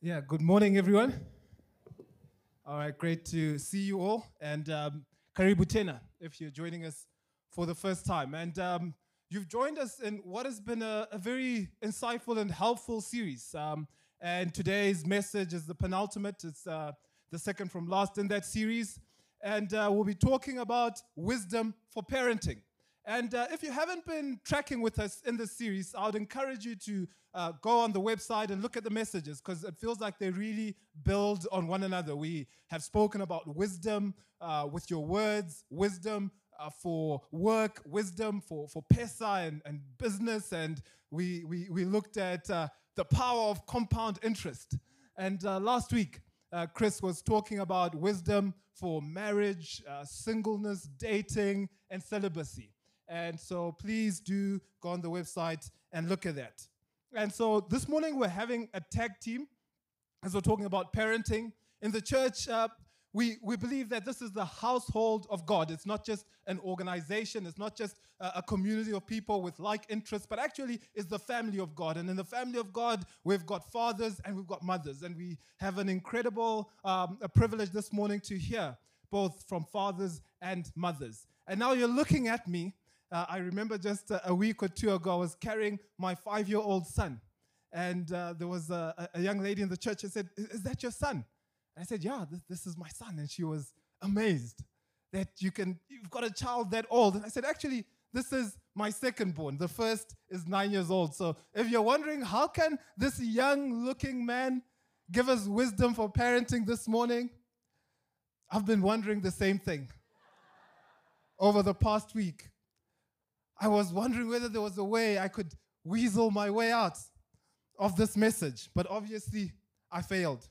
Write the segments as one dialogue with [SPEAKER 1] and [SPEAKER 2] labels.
[SPEAKER 1] Yeah, good morning, everyone. All right, great to see you all. And um, Karibu Tena, if you're joining us for the first time. And um, you've joined us in what has been a, a very insightful and helpful series. Um, and today's message is the penultimate, it's uh, the second from last in that series. And uh, we'll be talking about wisdom for parenting. And uh, if you haven't been tracking with us in this series, I would encourage you to uh, go on the website and look at the messages because it feels like they really build on one another. We have spoken about wisdom uh, with your words, wisdom uh, for work, wisdom for, for PESA and, and business, and we, we, we looked at uh, the power of compound interest. And uh, last week, uh, Chris was talking about wisdom for marriage, uh, singleness, dating, and celibacy. And so please do go on the website and look at that. And so this morning we're having a tag team as we're talking about parenting. In the church, uh, we, we believe that this is the household of God. It's not just an organization, it's not just a, a community of people with like interests, but actually it's the family of God. And in the family of God, we've got fathers and we've got mothers. And we have an incredible um, a privilege this morning to hear both from fathers and mothers. And now you're looking at me uh, I remember just a week or two ago, I was carrying my five year old son. And uh, there was a, a, young lady in the church and said, Is that your son? And I said, Yeah, this, this is my son. And she was amazed that you can, you've got a child that old. And I said, Actually, this is my second born. The first is nine years old. So if you're wondering, how can this young looking man give us wisdom for parenting this morning? I've been wondering the same thing over the past week. I was wondering whether there was a way I could weasel my way out of this message, but obviously I failed.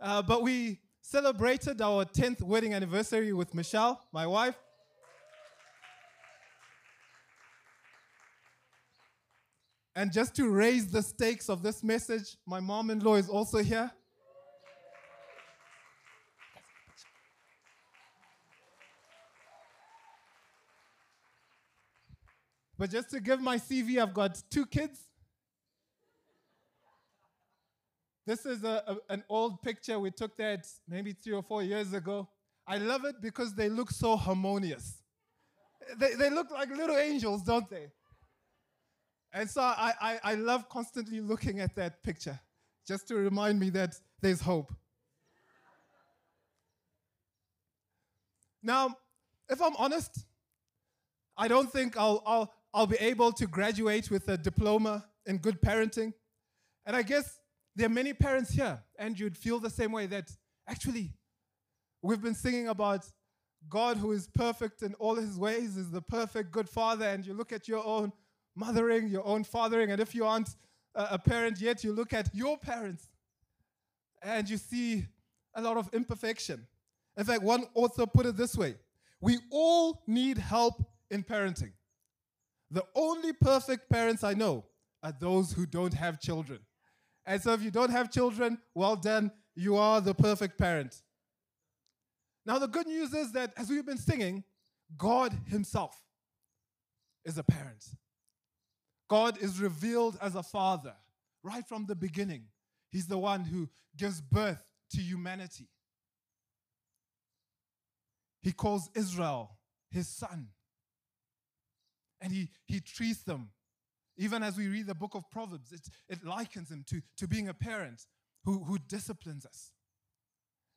[SPEAKER 1] Uh, but we celebrated our 10th wedding anniversary with Michelle, my wife. And just to raise the stakes of this message, my mom in law is also here. But just to give my CV, I've got two kids. This is a, a, an old picture. We took that maybe three or four years ago. I love it because they look so harmonious. They, they look like little angels, don't they? And so I, I, I love constantly looking at that picture just to remind me that there's hope. Now, if I'm honest, I don't think I'll, I'll, I'll be able to graduate with a diploma in good parenting. And I guess there are many parents here, and you'd feel the same way that actually we've been singing about God who is perfect in all his ways, is the perfect good father, and you look at your own mothering, your own fathering, and if you aren't a parent yet, you look at your parents and you see a lot of imperfection. In fact, one author put it this way we all need help in parenting. The only perfect parents I know are those who don't have children. And so if you don't have children, well done, you are the perfect parent. Now, the good news is that as we've been singing, God Himself is a parent. God is revealed as a father right from the beginning. He's the one who gives birth to humanity. He calls Israel his son and he, he treats them. Even as we read the book of Proverbs, it, it likens him to, to being a parent who, who disciplines us.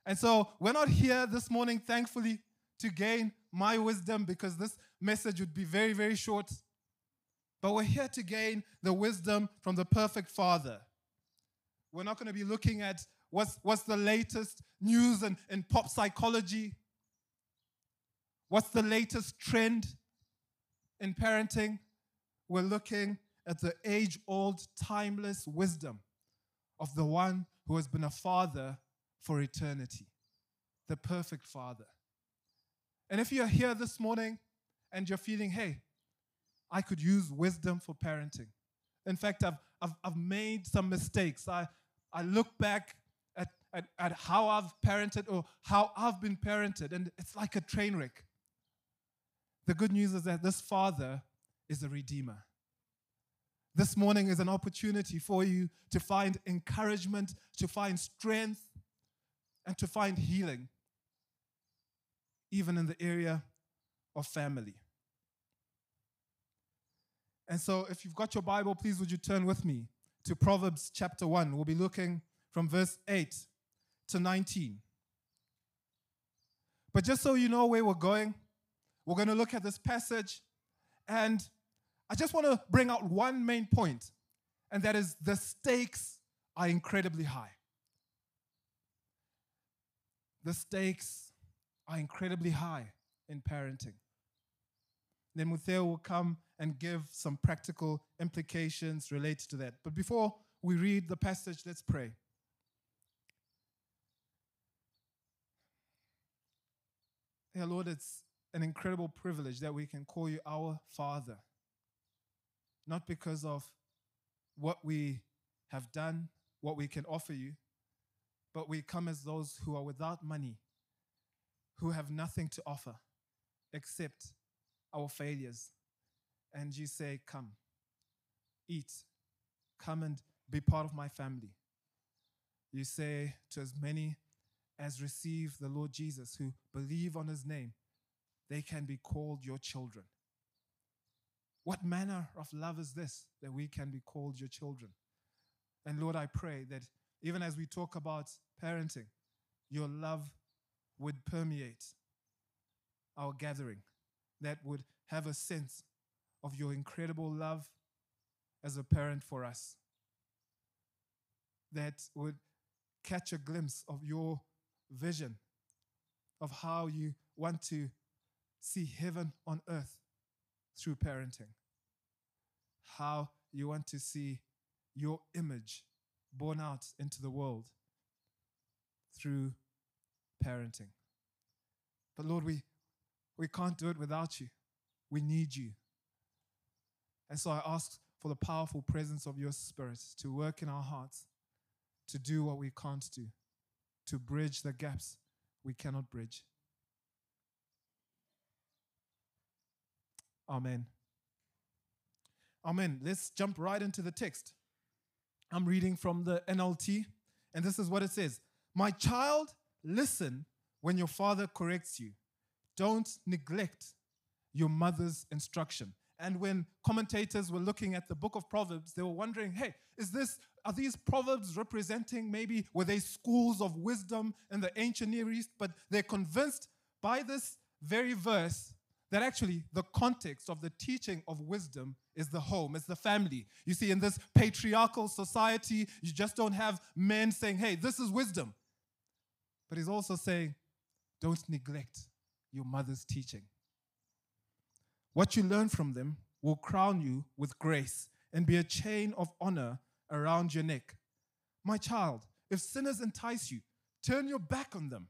[SPEAKER 1] And so we're not here this morning, thankfully, to gain my wisdom because this message would be very, very short. But we're here to gain the wisdom from the perfect Father. We're not going to be looking at what's, what's the latest news in, in pop psychology, what's the latest trend in parenting, we're looking at the age old, timeless wisdom of the one who has been a father for eternity, the perfect father. And if you're here this morning and you're feeling, hey, I could use wisdom for parenting. In fact, I've, I've, I've made some mistakes. I, I look back at, at, at how I've parented or how I've been parented, and it's like a train wreck. The good news is that this father is a redeemer. this morning is an opportunity for you to find encouragement, to find strength, and to find healing, even in the area of family. And so, if you've got your Bible, please would you turn with me to Proverbs chapter 1. We'll be looking from verse 8 to 19. But just so you know where we're going, we're going to look at this passage, and I just want to bring out one main point, and that is the stakes are incredibly high. The stakes are incredibly high in parenting. Then Mutheu will come and give some practical implications related to that. But before we read the passage, let's pray. Yeah, Lord, it's an incredible privilege that we can call you our Father. Not because of what we have done, what we can offer you, but we come as those who are without money, who have nothing to offer except our failures. And you say, Come, eat, come and be part of my family. You say to as many as receive the Lord Jesus, who believe on his name, they can be called your children. What manner of love is this that we can be called your children? And Lord, I pray that even as we talk about parenting, your love would permeate our gathering, that would have a sense of your incredible love as a parent for us, that would catch a glimpse of your vision of how you want to see heaven on earth through parenting, how you want to see your image born out into the world through parenting. But Lord, we, we can't do it without you. We need you. And so I ask for the powerful presence of your Spirit to work in our hearts, to do what we can't do to bridge the gaps we cannot bridge. Amen. Amen. Let's jump right into the text. I'm reading from the NLT, and this is what it says My child, listen when your father corrects you. Don't neglect your mother's instruction. And when commentators were looking at the book of Proverbs, they were wondering, hey, is this are these proverbs representing maybe were they schools of wisdom in the ancient Near East? But they're convinced by this very verse that actually the context of the teaching of wisdom is the home, it's the family. You see, in this patriarchal society, you just don't have men saying, hey, this is wisdom. But he's also saying, don't neglect your mother's teaching. What you learn from them will crown you with grace and be a chain of honor around your neck. My child, if sinners entice you, turn your back on them.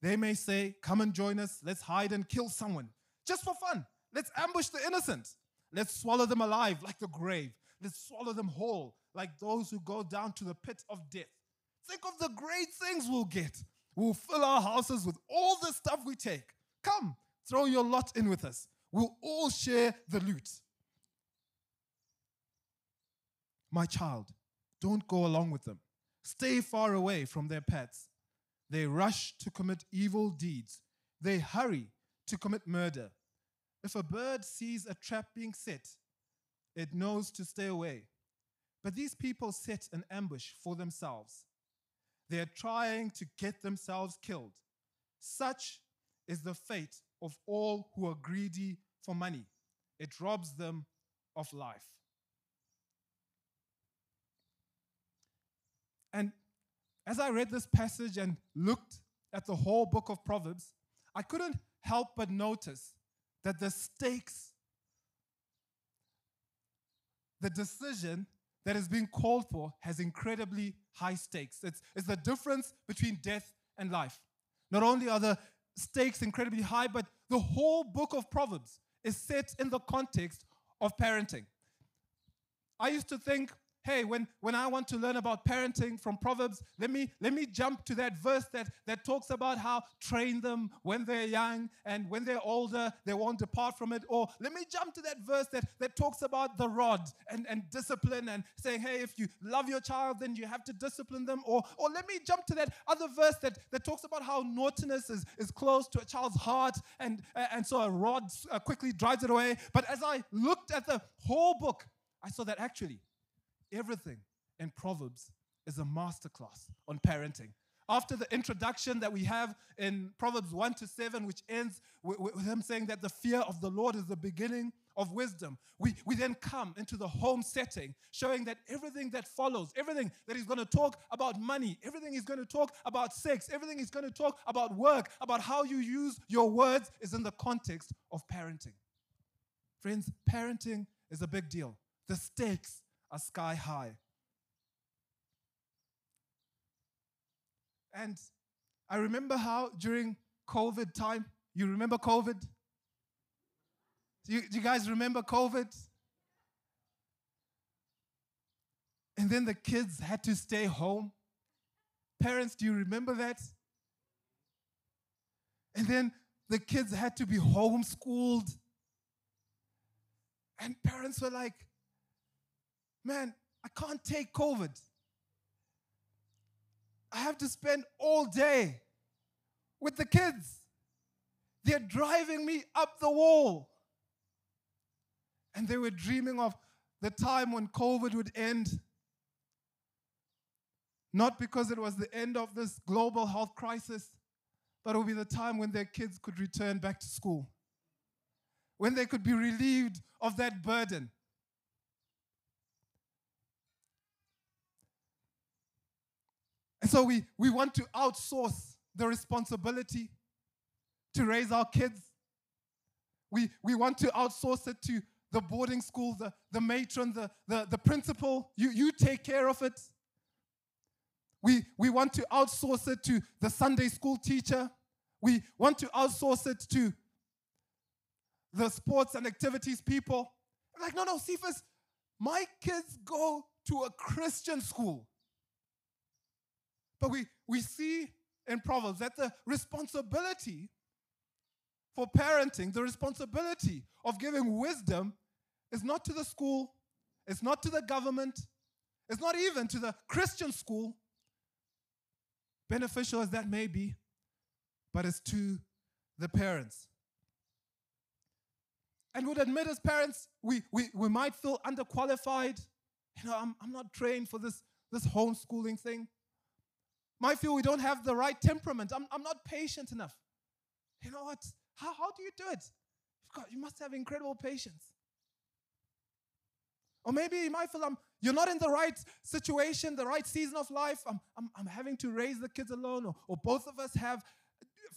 [SPEAKER 1] They may say, Come and join us, let's hide and kill someone. Just for fun. Let's ambush the innocent. Let's swallow them alive like the grave. Let's swallow them whole like those who go down to the pit of death. Think of the great things we'll get. We'll fill our houses with all the stuff we take. Come, throw your lot in with us. We'll all share the loot. My child, don't go along with them. Stay far away from their pets. They rush to commit evil deeds. They hurry to commit murder. If a bird sees a trap being set, it knows to stay away. But these people set an ambush for themselves. They are trying to get themselves killed. Such is the fate of all who are greedy for money. It robs them of life. And as I read this passage and looked at the whole book of Proverbs, I couldn't help but notice that the stakes, the decision that is being called for has incredibly high stakes. It's, it's the difference between death and life. Not only are the stakes incredibly high, but the whole book of Proverbs is set in the context of parenting. I used to think hey, when, when I want to learn about parenting from Proverbs, let me, let me jump to that verse that, that talks about how train them when they're young and when they're older, they won't depart from it. Or let me jump to that verse that, that talks about the rod and, and discipline and saying, hey, if you love your child, then you have to discipline them. Or, or let me jump to that other verse that, that talks about how naughtiness is, is close to a child's heart and, and so a rod uh, quickly drives it away. But as I looked at the whole book, I saw that actually everything in Proverbs is a masterclass on parenting. After the introduction that we have in Proverbs 1 to 7, which ends with, with him saying that the fear of the Lord is the beginning of wisdom, we, we then come into the home setting, showing that everything that follows, everything that he's going to talk about money, everything he's going to talk about sex, everything he's going to talk about work, about how you use your words, is in the context of parenting. Friends, parenting is a big deal. The stakes are sky high. And I remember how during COVID time, you remember COVID? Do you, do you guys remember COVID? And then the kids had to stay home. Parents, do you remember that? And then the kids had to be homeschooled. And parents were like, man, I can't take COVID. I have to spend all day with the kids. They're driving me up the wall. And they were dreaming of the time when COVID would end. Not because it was the end of this global health crisis, but it would be the time when their kids could return back to school, when they could be relieved of that burden. And so we, we want to outsource the responsibility to raise our kids. We, we want to outsource it to the boarding school, the, the matron, the, the, the principal. You, you take care of it. We, we want to outsource it to the Sunday school teacher. We want to outsource it to the sports and activities people. like, no, no, Cephas, my kids go to a Christian school. But we, we see in Proverbs that the responsibility for parenting, the responsibility of giving wisdom, is not to the school, it's not to the government, it's not even to the Christian school, beneficial as that may be, but it's to the parents. And would admit as parents, we, we, we might feel underqualified. You know, I'm, I'm not trained for this, this homeschooling thing might feel we don't have the right temperament. I'm, I'm not patient enough. You know what? How, how do you do it? God, you must have incredible patience. Or maybe you might feel I'm, you're not in the right situation, the right season of life. I'm, I'm, I'm having to raise the kids alone, or, or both of us have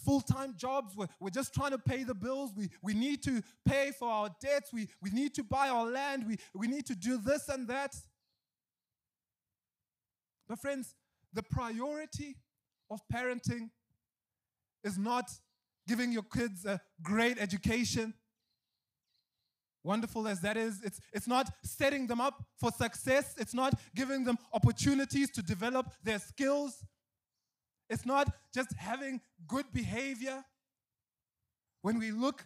[SPEAKER 1] full time jobs. We're, we're just trying to pay the bills. We, we need to pay for our debts. We, we need to buy our land. We, we need to do this and that. But, friends, the priority of parenting is not giving your kids a great education. Wonderful as that is, it's, it's not setting them up for success. It's not giving them opportunities to develop their skills. It's not just having good behavior. When we look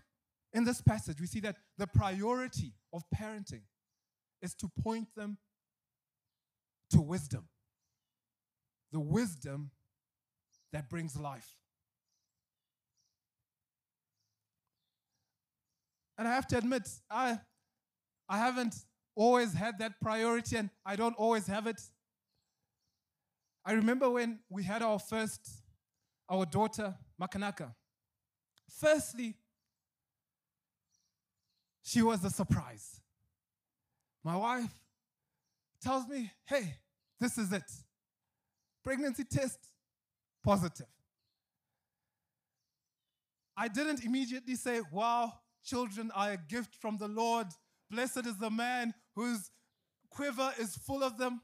[SPEAKER 1] in this passage, we see that the priority of parenting is to point them to wisdom the wisdom that brings life. And I have to admit, I, I haven't always had that priority and I don't always have it. I remember when we had our first, our daughter, Makanaka. Firstly, she was a surprise. My wife tells me, hey, this is it. Pregnancy test positive. I didn't immediately say, wow, children are a gift from the Lord. Blessed is the man whose quiver is full of them.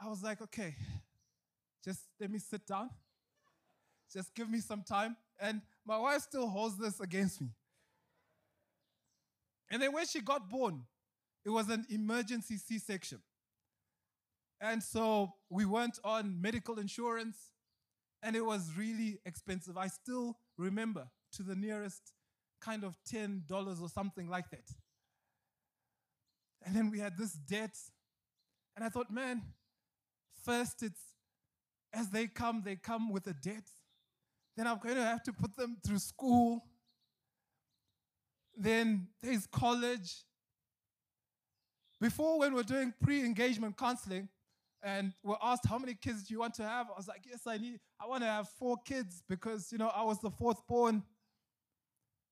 [SPEAKER 1] I was like, okay, just let me sit down. Just give me some time. And my wife still holds this against me. And then when she got born, it was an emergency C section. And so we went on medical insurance, and it was really expensive. I still remember to the nearest kind of $10 or something like that. And then we had this debt. And I thought, man, first it's as they come, they come with a debt. Then I'm going to have to put them through school. Then there's college. Before, when we're doing pre engagement counseling, and we're asked how many kids do you want to have? I was like yes i need i want to have four kids because you know i was the fourth born.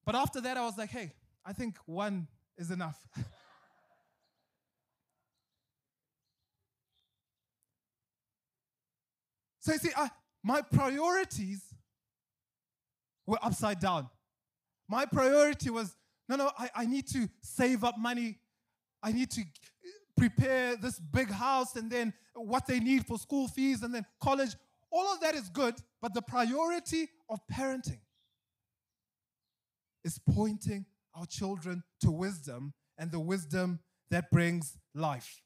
[SPEAKER 1] But after that i was like hey i think one is enough. So you see I, my priorities were upside down. My priority was no no I, I need to save up money. I need to prepare this big house and then what they need for school fees and then college. All of that is good, but the priority of parenting is pointing our children to wisdom and the wisdom that brings life.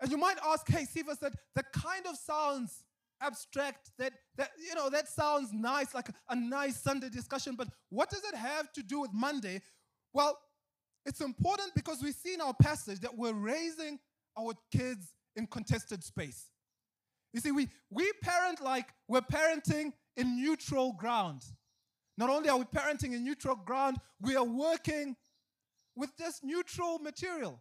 [SPEAKER 1] And you might ask, hey, Cephas said, that kind of sounds abstract, that, that you know, that sounds nice, like a, a nice Sunday discussion, but what does it have to do with Monday? Well, it's important because we see in our passage that we're raising our kids in contested space. You see, we, we parent like we're parenting in neutral ground. Not only are we parenting in neutral ground, we are working with this neutral material.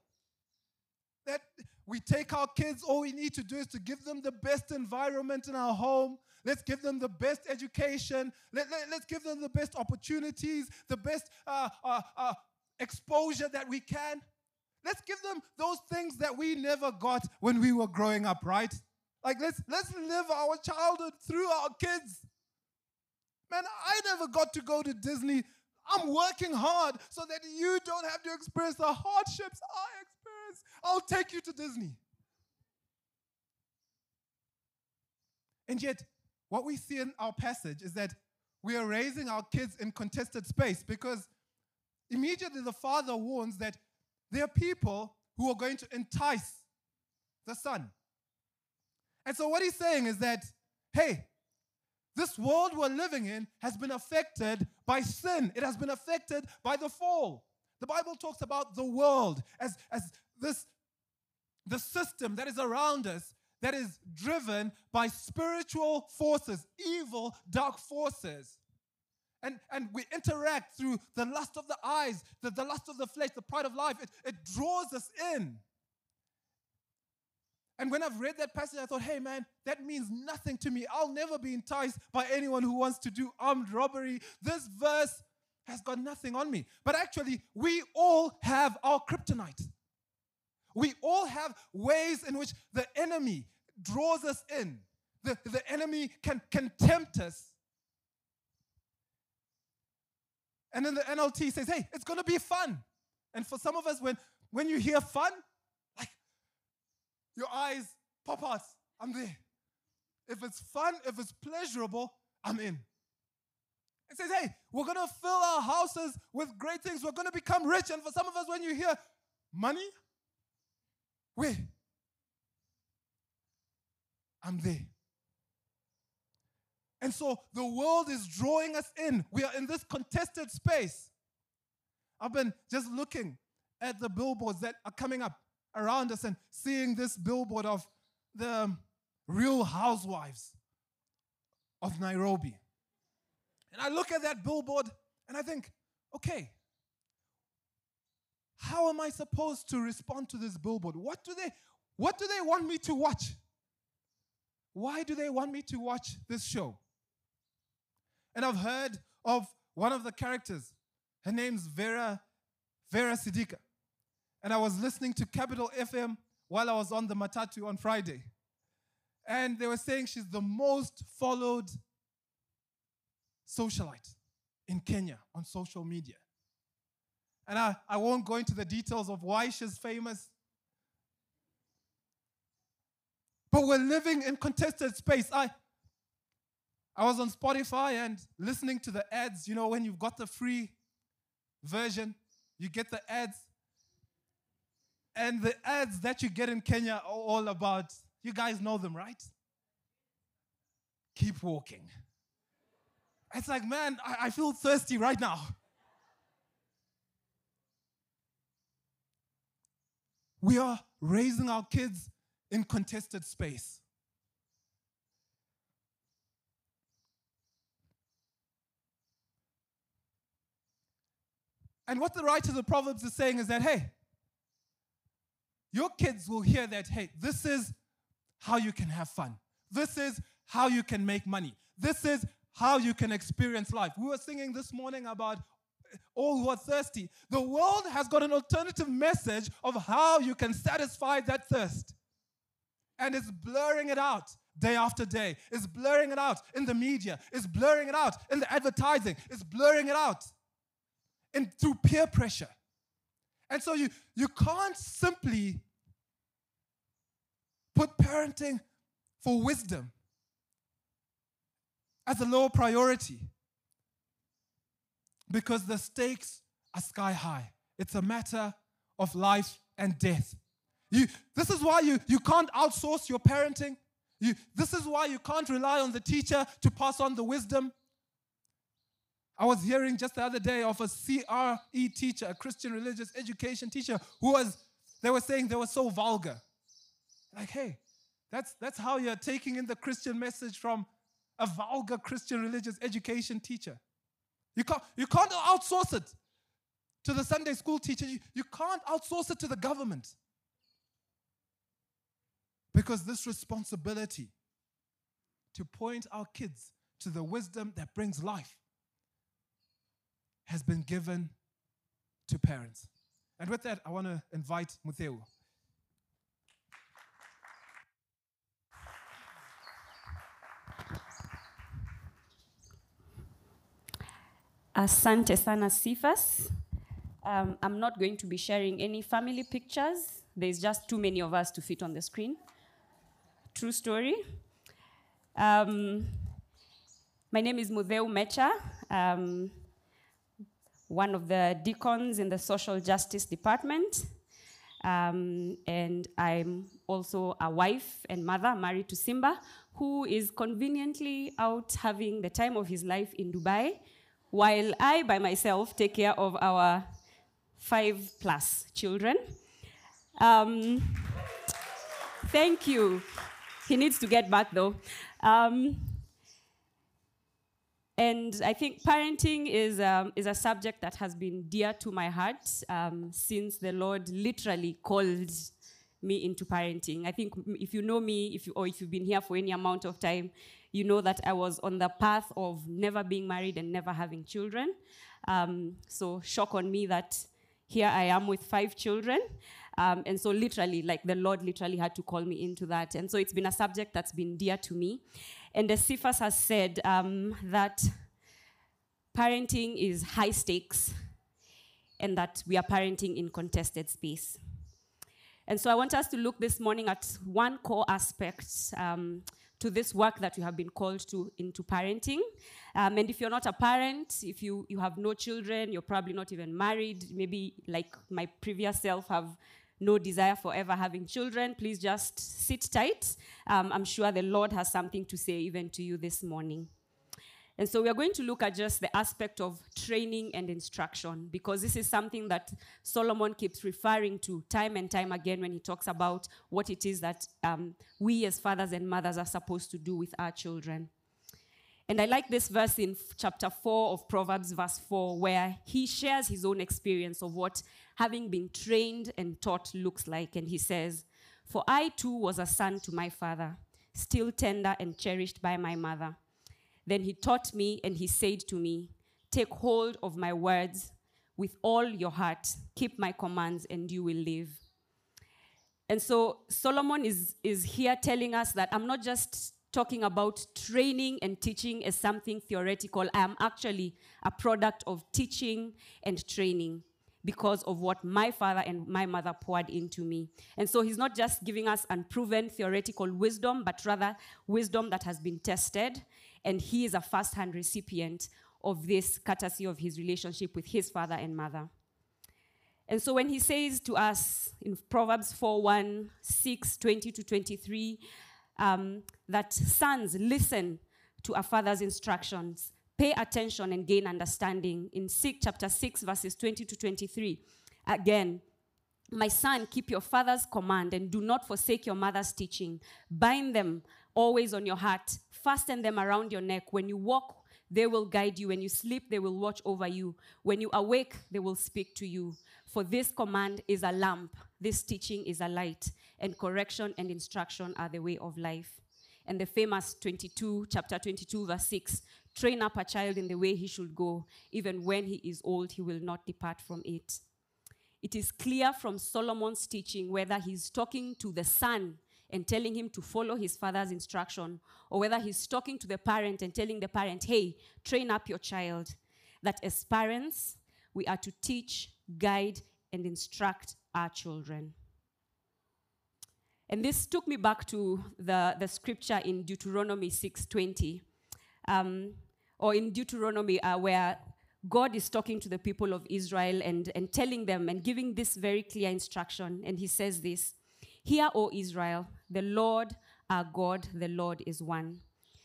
[SPEAKER 1] That we take our kids, all we need to do is to give them the best environment in our home. Let's give them the best education. Let, let, us give them the best opportunities, the best uh, uh, uh, exposure that we can. Let's give them those things that we never got when we were growing up, right? Like let's let's live our childhood through our kids. Man, I never got to go to Disney. I'm working hard so that you don't have to experience the hardships I experience. I'll take you to Disney. And yet, what we see in our passage is that we are raising our kids in contested space because Immediately, the father warns that there are people who are going to entice the son. And so, what he's saying is that, hey, this world we're living in has been affected by sin, it has been affected by the fall. The Bible talks about the world as, as this the system that is around us that is driven by spiritual forces, evil, dark forces and, and we interact through the lust of the eyes, the, the lust of the flesh, the pride of life. It, it draws us in. And when I've read that passage, I thought, hey man, that means nothing to me. I'll never be enticed by anyone who wants to do armed robbery. This verse has got nothing on me. But actually, we all have our kryptonite. We all have ways in which the enemy draws us in. The, the enemy can, can tempt us And then the NLT says, hey, it's going to be fun. And for some of us, when, when you hear fun, like your eyes pop out. I'm there. If it's fun, if it's pleasurable, I'm in. It says, hey, we're going to fill our houses with great things. We're going to become rich. And for some of us, when you hear money, where? I'm there. And so the world is drawing us in. We are in this contested space. I've been just looking at the billboards that are coming up around us and seeing this billboard of the real housewives of Nairobi. And I look at that billboard and I think, okay, how am I supposed to respond to this billboard? What do they what do they want me to watch? Why do they want me to watch this show? And I've heard of one of the characters. Her name's Vera, Vera Sidika. And I was listening to Capital FM while I was on the Matatu on Friday. And they were saying she's the most followed socialite in Kenya on social media. And I, I won't go into the details of why she's famous. But we're living in contested space. I, I was on Spotify and listening to the ads. You know, when you've got the free version, you get the ads. And the ads that you get in Kenya are all about, you guys know them, right? Keep walking. It's like, man, I, I feel thirsty right now. We are raising our kids in contested space. And what the writer of the Proverbs is saying is that, hey, your kids will hear that, hey, this is how you can have fun. This is how you can make money. This is how you can experience life. We were singing this morning about all who are thirsty. The world has got an alternative message of how you can satisfy that thirst. And it's blurring it out day after day. It's blurring it out in the media. It's blurring it out in the advertising. It's blurring it out in, through peer pressure. And so you, you can't simply put parenting for wisdom as a lower priority because the stakes are sky high. It's a matter of life and death. You, this is why you, you can't outsource your parenting. You, this is why you can't rely on the teacher to pass on the wisdom. I was hearing just the other day of a CRE teacher, a Christian religious education teacher, who was, they were saying they were so vulgar. Like, hey, that's, that's how you're taking in the Christian message from a vulgar Christian religious education teacher. You can't, you can't outsource it to the Sunday school teacher. You, you can't outsource it to the government. Because this responsibility to point our kids to the wisdom that brings life has been given to parents. And with that, I want to invite Mutheu.
[SPEAKER 2] Asante sana Cephas. Um, I'm not going to be sharing any family pictures. There's just too many of us to fit on the screen. True story. Um, my name is Mutheu Mecha, um, one of the deacons in the Social Justice Department. Um, and I'm also a wife and mother married to Simba, who is conveniently out having the time of his life in Dubai while I, by myself, take care of our five plus children. Um, thank you. He needs to get back though. Um, and I think parenting is, um, is a subject that has been dear to my heart um, since the Lord literally called me into parenting. I think if you know me, if you, or if you've been here for any amount of time, you know that I was on the path of never being married and never having children. Um, so, shock on me that here I am with five children. Um, and so, literally, like the Lord literally had to call me into that. And so, it's been a subject that's been dear to me. And as Cephas has said, um, that parenting is high stakes and that we are parenting in contested space. And so, I want us to look this morning at one core aspect um, to this work that you have been called to into parenting. Um, and if you're not a parent, if you, you have no children, you're probably not even married, maybe like my previous self have no desire for ever having children, please just sit tight. Um, I'm sure the Lord has something to say even to you this morning. And so we are going to look at just the aspect of training and instruction because this is something that Solomon keeps referring to time and time again when he talks about what it is that um, we as fathers and mothers are supposed to do with our children. And I like this verse in chapter 4 of Proverbs, verse 4, where he shares his own experience of what having been trained and taught looks like. And he says, For I too was a son to my father, still tender and cherished by my mother. Then he taught me and he said to me, Take hold of my words with all your heart, keep my commands, and you will live. And so Solomon is, is here telling us that I'm not just talking about training and teaching as something theoretical. I am actually a product of teaching and training because of what my father and my mother poured into me. And so he's not just giving us unproven theoretical wisdom, but rather wisdom that has been tested and he is a first hand recipient of this courtesy of his relationship with his father and mother. And so when he says to us in Proverbs 4 1, 6, 20 to 23, um, that sons listen to a father's instructions, pay attention and gain understanding. In six, chapter 6, verses 20 to 23, again, my son, keep your father's command and do not forsake your mother's teaching. Bind them always on your heart, fasten them around your neck. When you walk, they will guide you. When you sleep, they will watch over you. When you awake, they will speak to you. For this command is a lamp, this teaching is a light, and correction and instruction are the way of life. And the famous 22, chapter 22, verse 6 train up a child in the way he should go. Even when he is old, he will not depart from it. It is clear from Solomon's teaching whether he's talking to the son and telling him to follow his father's instruction, or whether he's talking to the parent and telling the parent, hey, train up your child. That as parents, we are to teach, guide, and instruct our children. And this took me back to the, the scripture in Deuteronomy 6:20, um, or in Deuteronomy uh, where God is talking to the people of Israel and, and telling them and giving this very clear instruction. And he says this Hear, O Israel, the Lord our God, the Lord is one.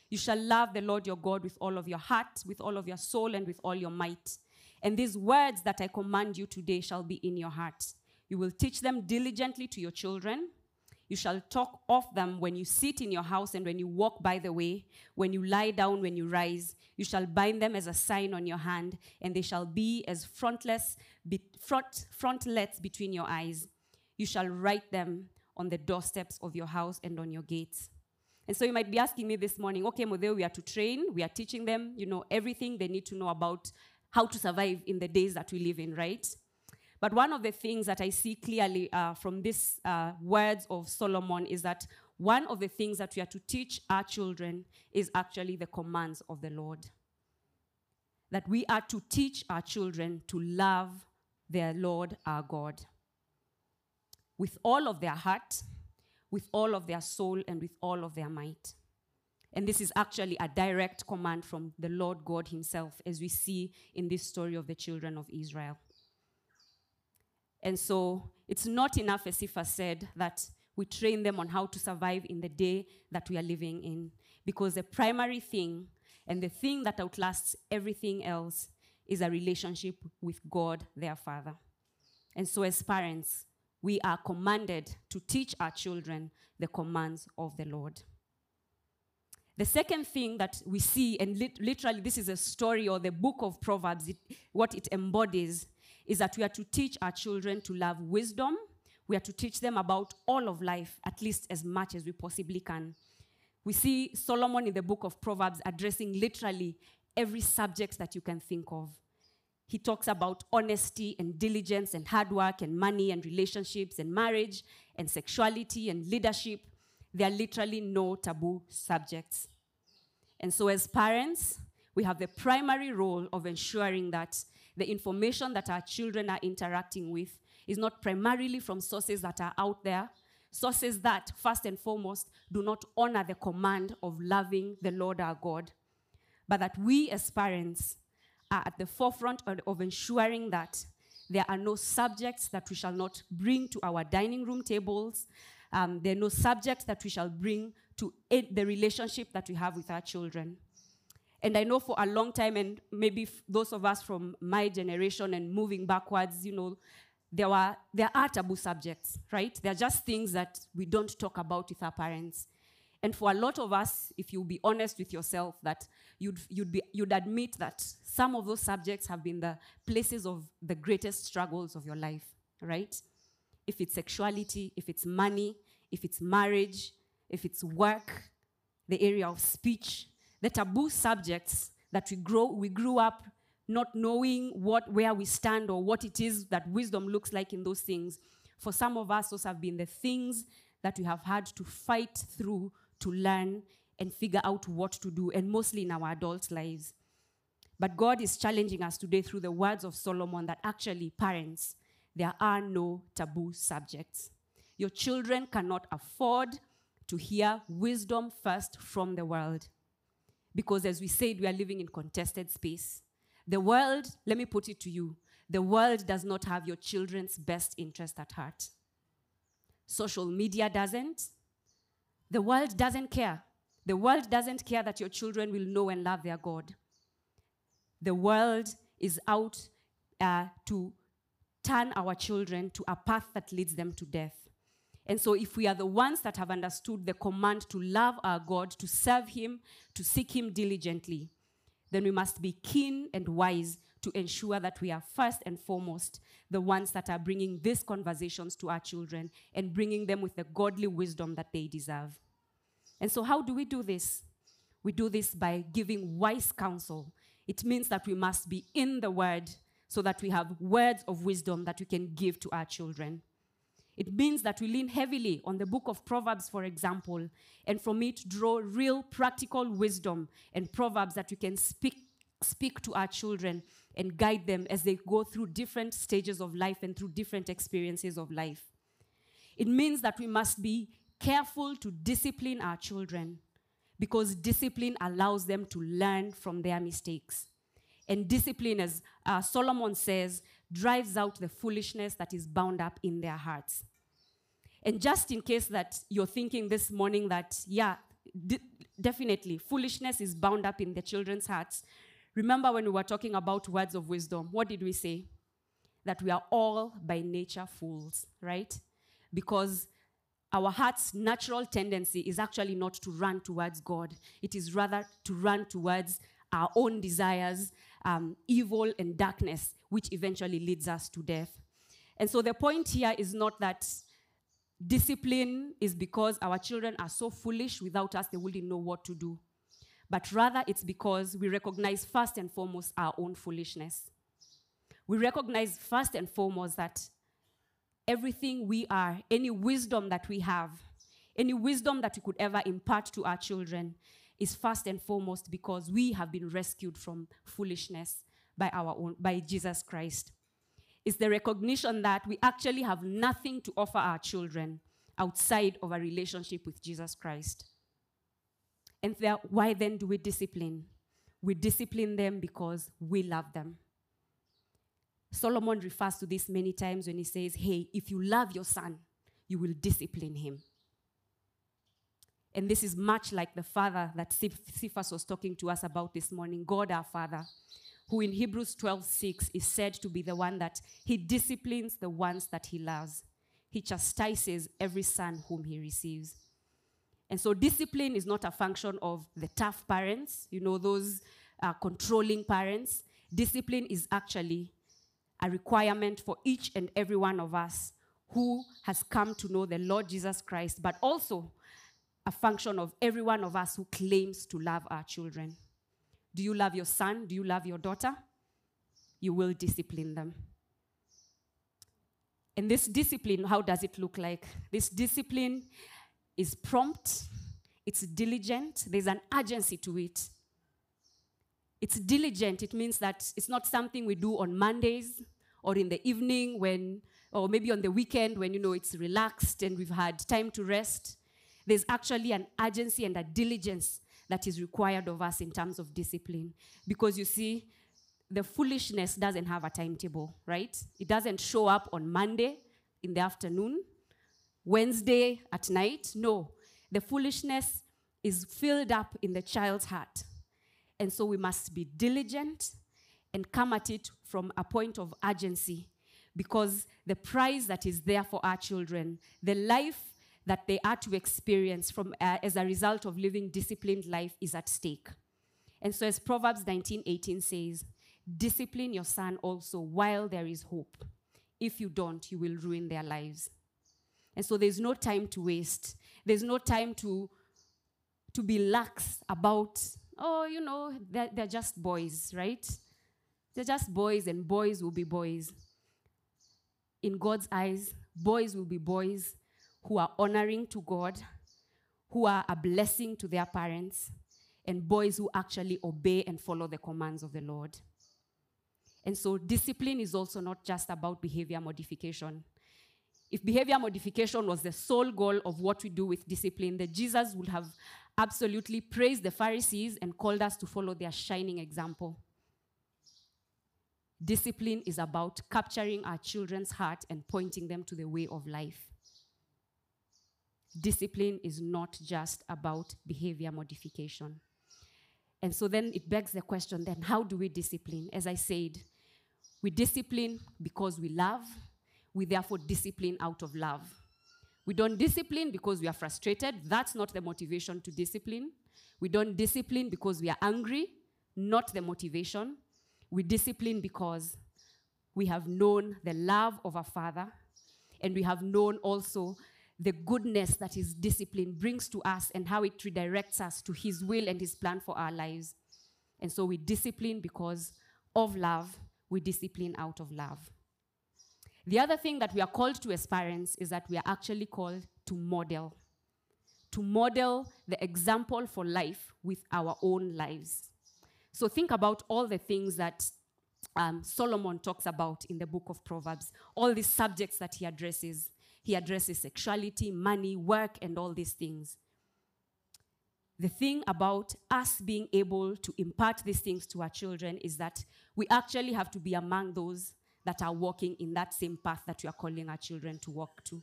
[SPEAKER 2] You shall love the Lord your God with all of your heart, with all of your soul, and with all your might. And these words that I command you today shall be in your heart. You will teach them diligently to your children. You shall talk of them when you sit in your house and when you walk by the way, when you lie down, when you rise. You shall bind them as a sign on your hand, and they shall be as frontless, be, front, frontlets between your eyes. You shall write them on the doorsteps of your house and on your gates. And so you might be asking me this morning, okay, Mutheu, we are to train, we are teaching them, you know, everything they need to know about how to survive in the days that we live in, right? But one of the things that I see clearly uh, from these uh, words of Solomon is that one of the things that we are to teach our children is actually the commands of the Lord. That we are to teach our children to love their Lord our God with all of their heart, with all of their soul, and with all of their might. And this is actually a direct command from the Lord God Himself, as we see in this story of the children of Israel. And so it's not enough, as Cephas said, that we train them on how to survive in the day that we are living in. Because the primary thing and the thing that outlasts everything else is a relationship with God, their Father. And so, as parents, we are commanded to teach our children the commands of the Lord. The second thing that we see, and lit- literally this is a story or the book of Proverbs, it, what it embodies is that we are to teach our children to love wisdom. We are to teach them about all of life, at least as much as we possibly can. We see Solomon in the book of Proverbs addressing literally every subject that you can think of. He talks about honesty and diligence and hard work and money and relationships and marriage and sexuality and leadership there are literally no taboo subjects. And so, as parents, we have the primary role of ensuring that the information that our children are interacting with is not primarily from sources that are out there, sources that, first and foremost, do not honor the command of loving the Lord our God, but that we as parents are at the forefront of, ensuring that there are no subjects that we shall not bring to our dining room tables, um, there are no subjects that we shall bring to aid the relationship that we have with our children. And I know for a long time, and maybe f- those of us from my generation and moving backwards, you know, there were there are taboo subjects, right? They're just things that we don't talk about with our parents. And for a lot of us, if you be honest with yourself, that you'd you'd be you'd admit that some of those subjects have been the places of the greatest struggles of your life, right? if it's sexuality, if it's money, if it's marriage, if it's work, the area of speech, the taboo subjects that we grow we grew up not knowing what where we stand or what it is that wisdom looks like in those things. For some of us, those have been the things that we have had to fight through to learn and figure out what to do, and mostly in our adult lives. But God is challenging us today through the words of Solomon that actually, parents, there are no taboo subjects. Your children cannot afford to hear wisdom first from the world. Because as we said, we are living in contested space. The world, let me put it to you, the world does not have your children's best interest at heart. Social media doesn't. The world doesn't care. The world doesn't care that your children will know and love their God. The world is out uh, to turn our children to a path that leads them to death. And so, if we are the ones that have understood the command to love our God, to serve Him, to seek Him diligently, then we must be keen and wise to ensure that we are first and foremost the ones that are bringing these conversations to our children and bringing them with the godly wisdom that they deserve. And so, how do we do this? We do this by giving wise counsel. It means that we must be in the word so that we have words of wisdom that we can give to our children. It means that we lean heavily on the book of Proverbs, for example, and from it draw real practical wisdom and proverbs that we can speak, speak to our children and guide them as they go through different stages of life and through different experiences of life. It means that we must be careful to discipline our children because discipline allows them to learn from their mistakes. And discipline, as uh, Solomon says, drives out the foolishness that is bound up in their hearts. And just in case that you're thinking this morning that, yeah, definitely, foolishness is bound up in the children's hearts. Remember when we were talking about words of wisdom, what did we say? That we are all by nature fools, right? Because our heart's natural tendency is actually not to run towards God, it is rather to run towards our own desires, um, evil, and darkness, which eventually leads us to death. And so the point here is not that discipline is because our children are so foolish without us, they wouldn't know what to do. But rather, it's because we recognize first and foremost our own foolishness. We recognize first and foremost that everything we are, any wisdom that we have, any wisdom that we could ever impart to our children, is first and foremost because we have been rescued from foolishness by our own by Jesus Christ. It's the recognition that we actually have nothing to offer our children outside of a relationship with Jesus Christ. And there, why then do we discipline? We discipline them because we love them. Solomon refers to this many times when he says, Hey, if you love your son, you will discipline him. And this is much like the Father that Cephas was talking to us about this morning, God our Father, who in Hebrews 12 6 is said to be the one that he disciplines the ones that he loves. He chastises every son whom he receives. And so discipline is not a function of the tough parents, you know, those uh, controlling parents. Discipline is actually a requirement for each and every one of us who has come to know the Lord Jesus Christ, but also a function of every one of us who claims to love our children. Do you love your son? Do you love your daughter? You will discipline them. And this discipline, how does it look like? This discipline is prompt, it's diligent, there's an urgency to it. It's diligent, it means that it's not something we do on Mondays or in the evening when, or maybe on the weekend when, you know, it's relaxed and we've had time to rest there's actually an urgency and a diligence that is required of us in terms of discipline. Because you see, the foolishness doesn't have a timetable, right? It doesn't show up on Monday in the afternoon, Wednesday at night. No, the foolishness is filled up in the child's heart. And so we must be diligent and come at it from a point of urgency because the prize that is there for our children, the life that they are to experience from, uh, as a result of living disciplined life is at stake. And so, as Proverbs 19:18 says, discipline your son also while there is hope. If you don't, you will ruin their lives. And so there's no time to waste. There's no time to, to be lax about, oh, you know, they're, they're just boys, right? They're just boys, and boys will be boys. In God's eyes, boys will be boys, who are honoring to God, who are a blessing to their parents, and boys who actually obey and follow the commands of the Lord. And so, discipline is also not just about behavior modification. If behavior modification was the sole goal of what we do with discipline, then Jesus would have absolutely praised the Pharisees and called us to follow their shining example. Discipline is about capturing our children's heart and pointing them to the way of life. Discipline is not just about behavior modification. And so then it begs the question then, how do we discipline? As I said, we discipline because we love, we therefore discipline out of love. We don't discipline because we are frustrated. That's not the motivation to discipline. We don't discipline because we are angry, not the motivation. We discipline because we have known the love of our Father and we have known also the goodness that His discipline brings to us and how it redirects us to His will and His plan for our lives. And so we discipline because of love, we discipline out of love. The other thing that we are called to as parents is that we are actually called to model, to model the example for life with our own lives. So think about all the things that um, Solomon talks about in the book of Proverbs, all these subjects that he addresses. He addresses sexuality, money, work, and all these things. The thing about us being able to impart these things to our children is that we actually have to be among those that are walking in that same path that we are calling our children to walk to.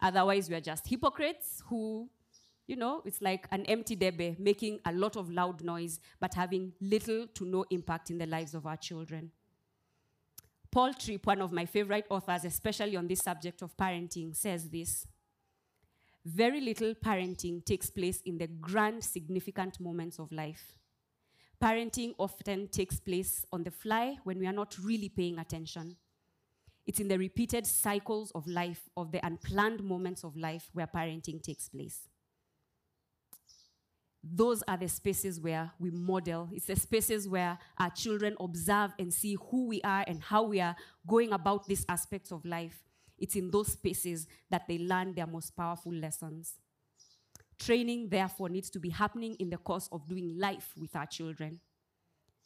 [SPEAKER 2] Otherwise, we are just hypocrites who you know, it's like an empty debe making a lot of loud noise, but having little to no impact in the lives of our children. Paul Tripp, one of my favorite authors, especially on this subject of parenting, says this Very little parenting takes place in the grand, significant moments of life. Parenting often takes place on the fly when we are not really paying attention. It's in the repeated cycles of life, of the unplanned moments of life, where parenting takes place those are the spaces where we model. It's the spaces where our children observe and see who we are and how we are going about these aspects of life. It's in those spaces that they learn their most powerful lessons. Training, therefore, needs to be happening in the course of doing life with our children.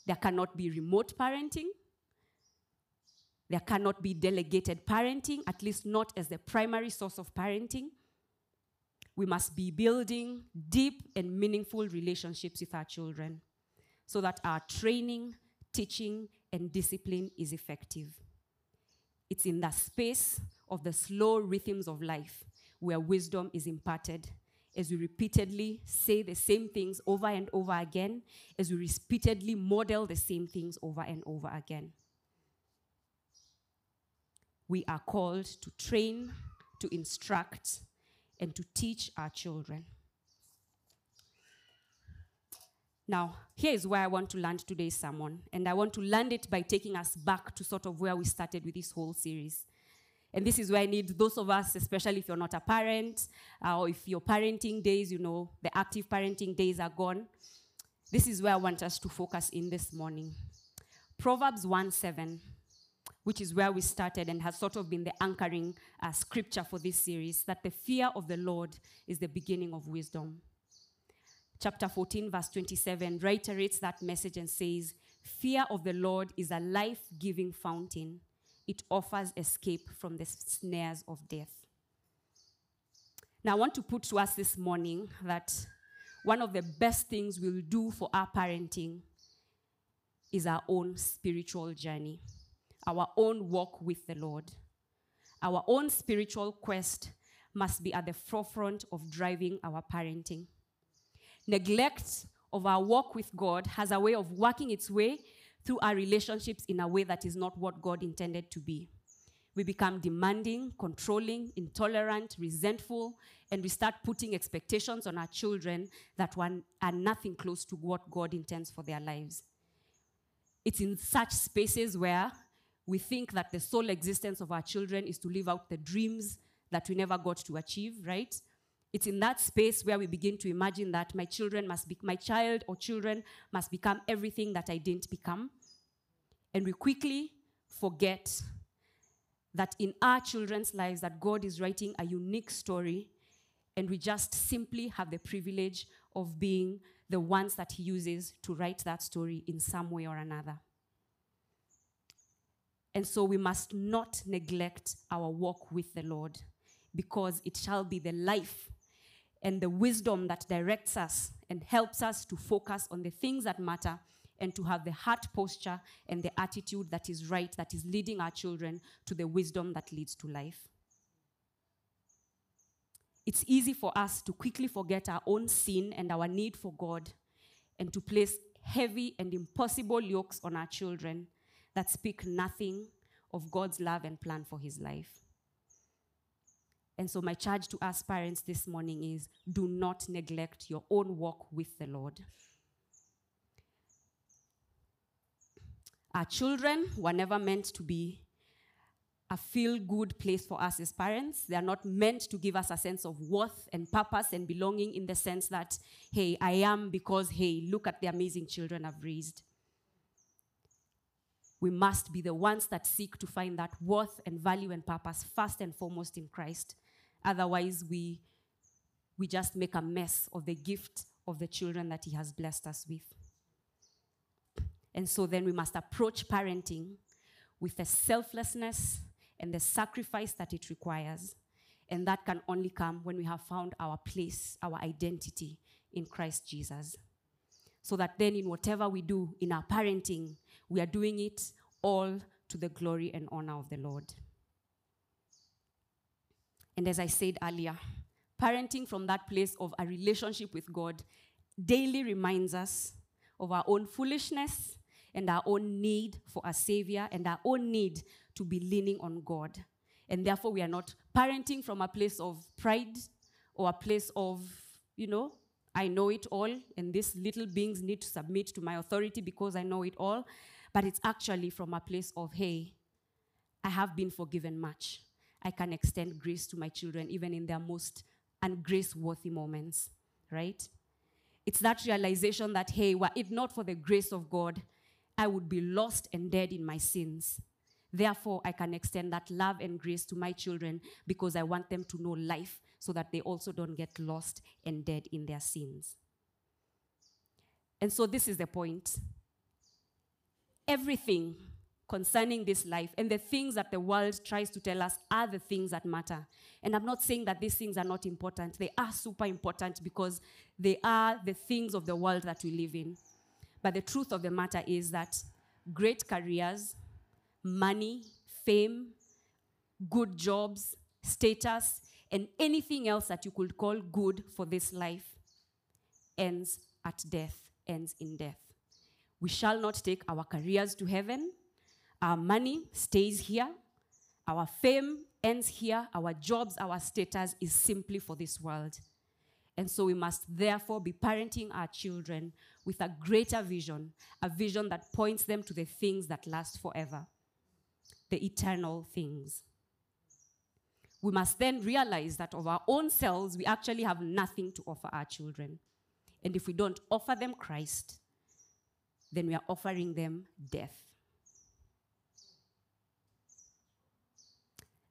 [SPEAKER 2] There cannot be remote parenting. There cannot be delegated parenting, at least not as the primary source of parenting we must be building deep and meaningful relationships with our children so that our training, teaching, and discipline is effective. It's in the space of the slow rhythms of life where wisdom is imparted as we repeatedly say the same things over and over again, as we repeatedly model the same things over and over again. We are called to train, to instruct, and to teach our children. Now, here is where I want to land today's sermon, and I want to land it by taking us back to sort of where we started with this whole series. And this is where I need those of us, especially if you're not a parent, uh, or if your parenting days, you know, the active parenting days are gone. This is where I want us to focus in this morning. Proverbs 1 7 which is where we started and has sort of been the anchoring uh, scripture for this series, that the fear of the Lord is the beginning of wisdom. Chapter 14, verse 27 reiterates that message and says, Fear of the Lord is a life giving fountain. It offers escape from the snares of death. Now, I want to put to us this morning that one of the best things we'll do for our parenting is our own spiritual journey our own walk with the Lord. Our own spiritual quest must be at the forefront of driving our parenting. Neglect of our walk with God has a way of working its way through our relationships in a way that is not what God intended to be. We become demanding, controlling, intolerant, resentful, and we start putting expectations on our children that are nothing close to what God intends for their lives. It's in such spaces where we think that the sole existence of our children is to live out the dreams that we never got to achieve, right? It's in that space where we begin to imagine that my children must be, my child or children must become everything that I didn't become. And we quickly forget that in our children's lives that God is writing a unique story and we just simply have the privilege of being the ones that he uses to write that story in some way or another. And so we must not neglect our walk with the Lord because it shall be the life and the wisdom that directs us and helps us to focus on the things that matter and to have the heart posture and the attitude that is right, that is leading our children to the wisdom that leads to life. It's easy for us to quickly forget our own sin and our need for God and to place heavy and impossible yokes on our children that speak nothing of God's love and plan for his life. And so, my charge to us parents this morning is do not neglect your own walk with the Lord. Our children were never meant to be a feel good place for us as parents. They are not meant to give us a sense of worth and purpose and belonging in the sense that, hey, I am because, hey, look at the amazing children I've raised. We must be the ones that seek to find that worth and value and purpose first and foremost in Christ. Otherwise, we, we just make a mess of the gift of the children that He has blessed us with. And so then we must approach parenting with the selflessness and the sacrifice that it requires. And that can only come when we have found our place, our identity in Christ Jesus. So that then, in whatever we do in our parenting, we are doing it all to the glory and honor of the Lord. And as I said earlier, parenting from that place of a relationship with God daily reminds us of our own foolishness and our own need for a savior and our own need to be leaning on God. And therefore, we are not parenting from a place of pride or a place of, you know, I know it all, and these little beings need to submit to my authority because I know it all. But it's actually from a place of, hey, I have been forgiven much. I can extend grace to my children even in their most ungrace worthy moments, right? It's that realization that, hey, were it not for the grace of God, I would be lost and dead in my sins. Therefore, I can extend that love and grace to my children because I want them to know life so that they also don't get lost and dead in their sins. And so, this is the point. Everything concerning this life and the things that the world tries to tell us are the things that matter. And I'm not saying that these things are not important, they are super important because they are the things of the world that we live in. But the truth of the matter is that great careers, money, fame, good jobs, status, and anything else that you could call good for this life ends at death, ends in death. We shall not take our careers to heaven. Our money stays here. Our fame ends here. Our jobs, our status is simply for this world. And so we must therefore be parenting our children with a greater vision, a vision that points them to the things that last forever the eternal things. We must then realize that of our own selves, we actually have nothing to offer our children. And if we don't offer them Christ, then we are offering them death.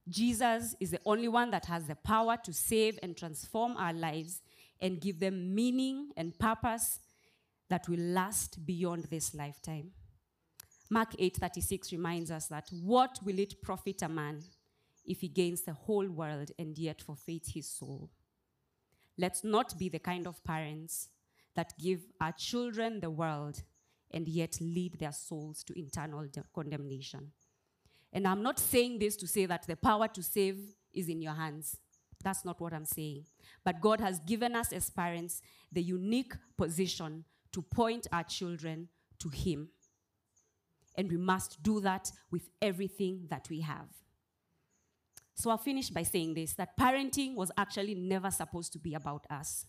[SPEAKER 2] Jesus is the only one that has the power to save and transform our lives and give them meaning and purpose that will last beyond this lifetime. Mark 8:36 reminds us that what will it profit a man if he gains the whole world and yet forfeits his soul? Let's not be the kind of parents that give our children the world and yet lead their souls to internal de- condemnation. And I'm not saying this to say that the power to save is in your hands. That's not what I'm saying. But God has given us as parents the unique position to point our children to Him and we must do that with everything that we have. So I'll finish by saying this that parenting was actually never supposed to be about us.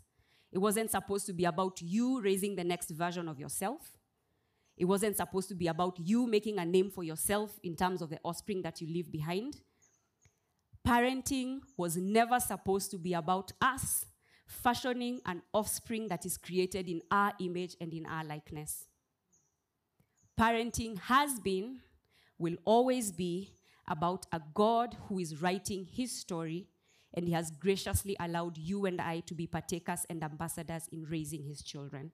[SPEAKER 2] It wasn't supposed to be about you raising the next version of yourself. It wasn't supposed to be about you making a name for yourself in terms of the offspring that you leave behind. Parenting was never supposed to be about us fashioning an offspring that is created in our image and in our likeness. Parenting has been, will always be, about a God who is writing his story, and he has graciously allowed you and I to be partakers and ambassadors in raising his children.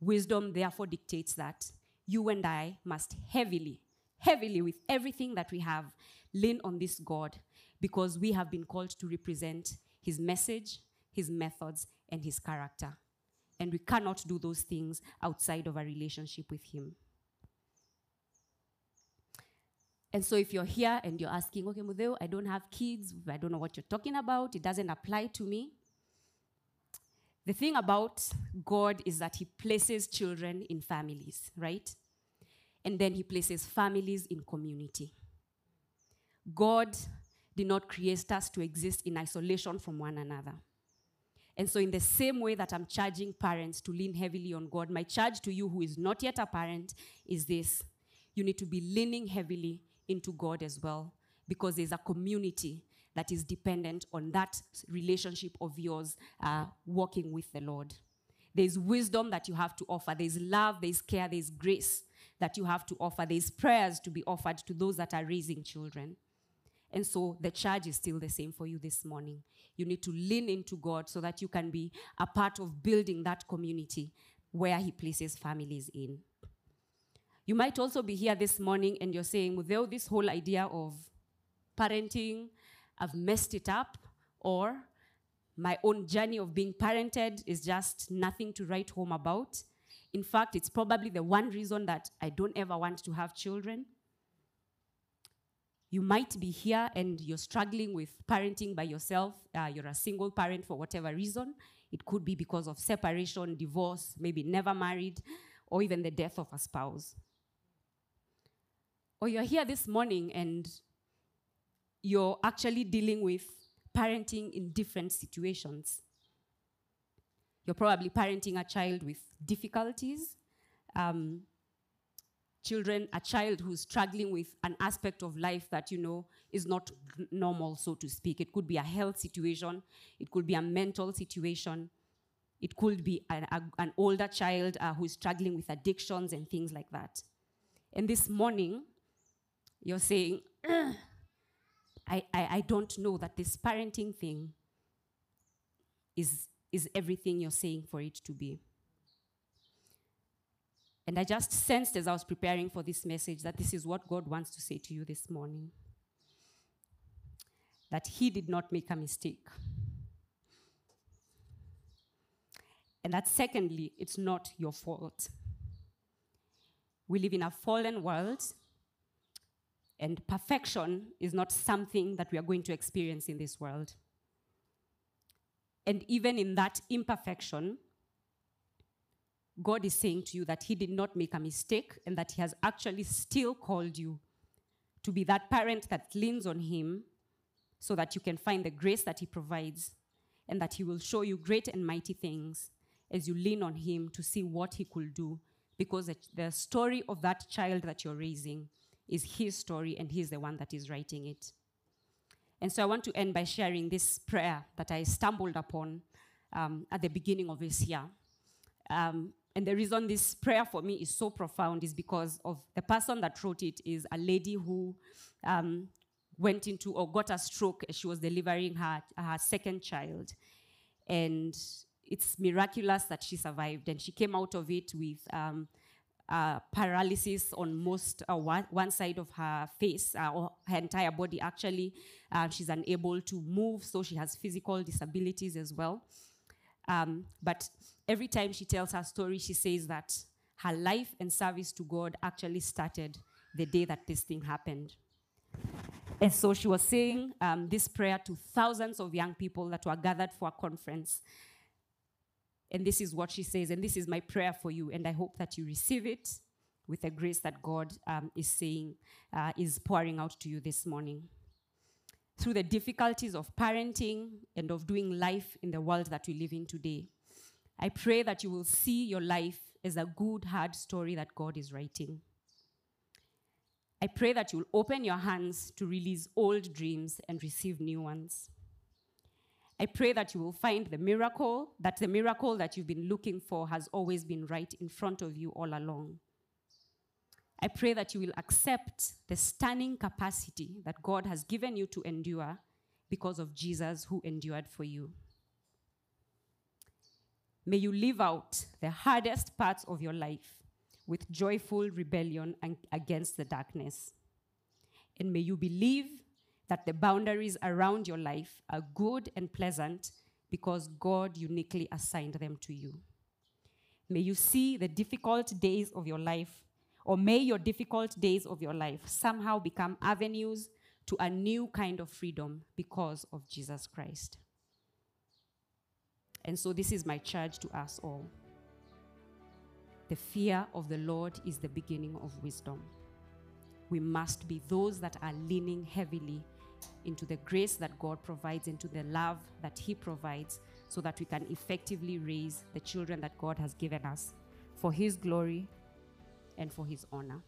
[SPEAKER 2] Wisdom therefore dictates that you and I must heavily, heavily, with everything that we have, lean on this God because we have been called to represent his message, his methods, and his character. And we cannot do those things outside of a relationship with Him. And so if you're here and you're asking, okay, Mutheu, I don't have kids, I don't know what you're talking about, it doesn't apply to me. The thing about God is that He places children in families, right? And then He places families in community. God did not create us to exist in isolation from one another. And so, in the same way that I'm charging parents to lean heavily on God, my charge to you who is not yet a parent is this you need to be leaning heavily into God as well, because there's a community that is dependent on that relationship of yours uh, walking with the Lord. There's wisdom that you have to offer, there's love, there's care, there's grace that you have to offer, there's prayers to be offered to those that are raising children. And so the charge is still the same for you this morning. You need to lean into God so that you can be a part of building that community where He places families in. You might also be here this morning and you're saying, well, this whole idea of parenting, I've messed it up, or my own journey of being parented is just nothing to write home about. In fact, it's probably the one reason that I don't ever want to have children. You might be here and you're struggling with parenting by yourself. Uh, you're a single parent for whatever reason. It could be because of separation, divorce, maybe never married, or even the death of a spouse. Or you're here this morning and you're actually dealing with parenting in different situations. You're probably parenting a child with difficulties, um, children, a child who's struggling with an aspect of life that, you know, is not normal, so to speak. It could be a health situation, it could be a mental situation, it could be an, a, an older child uh, who's struggling with addictions and things like that. And this morning, you're saying, I, I, I don't know that this parenting thing is, is everything you're saying for it to be. And I just sensed as I was preparing for this message that this is what God wants to say to you this morning. That He did not make a mistake. And that, secondly, it's not your fault. We live in a fallen world, and perfection is not something that we are going to experience in this world. And even in that imperfection, God is saying to you that He did not make a mistake and that He has actually still called you to be that parent that leans on Him so that you can find the grace that He provides and that He will show you great and mighty things as you lean on Him to see what He could do because the story of that child that you're raising is His story and He's the one that is writing it. And so I want to end by sharing this prayer that I stumbled upon um, at the beginning of this year. Um, and the reason this prayer for me is so profound is because of the person that wrote it is a lady who um, went into or got a stroke as she was delivering her, her second child. And it's miraculous that she survived. And she came out of it with um, uh, paralysis on most uh, one, one, side of her face uh, or her entire body actually uh, she's unable to move so she has physical disabilities as well um, but every time she tells her story, she says that her life and service to God actually started the day that this thing happened. And so she was saying um, this prayer to thousands of young people that were gathered for a conference. And this is what she says, and this is my prayer for you, and I hope that you receive it with the grace that God um, is saying, uh, is pouring out to you this morning through the difficulties of parenting and of doing life in the world that we live in today. I pray that you will see your life as a good, hard story that God is writing. I pray that you will open your hands to release old dreams and receive new ones. I pray that you will find the miracle, that the miracle that you've been looking for has always been right in front of you all along. I pray that you will accept the stunning capacity that God has given you to endure because of Jesus who endured for you. May you live out the hardest parts of your life with joyful rebellion against the darkness. And may you believe that the boundaries around your life are good and pleasant because God uniquely assigned them to you. May you see the difficult days of your life, or may your difficult days of your life somehow become avenues to a new kind of freedom because of Jesus Christ. And so, this is my charge to us all. The fear of the Lord is the beginning of wisdom. We must be those that are leaning heavily into the grace that God provides, into the love that He provides, so that we can effectively raise the children that God has given us for His glory and for His honor.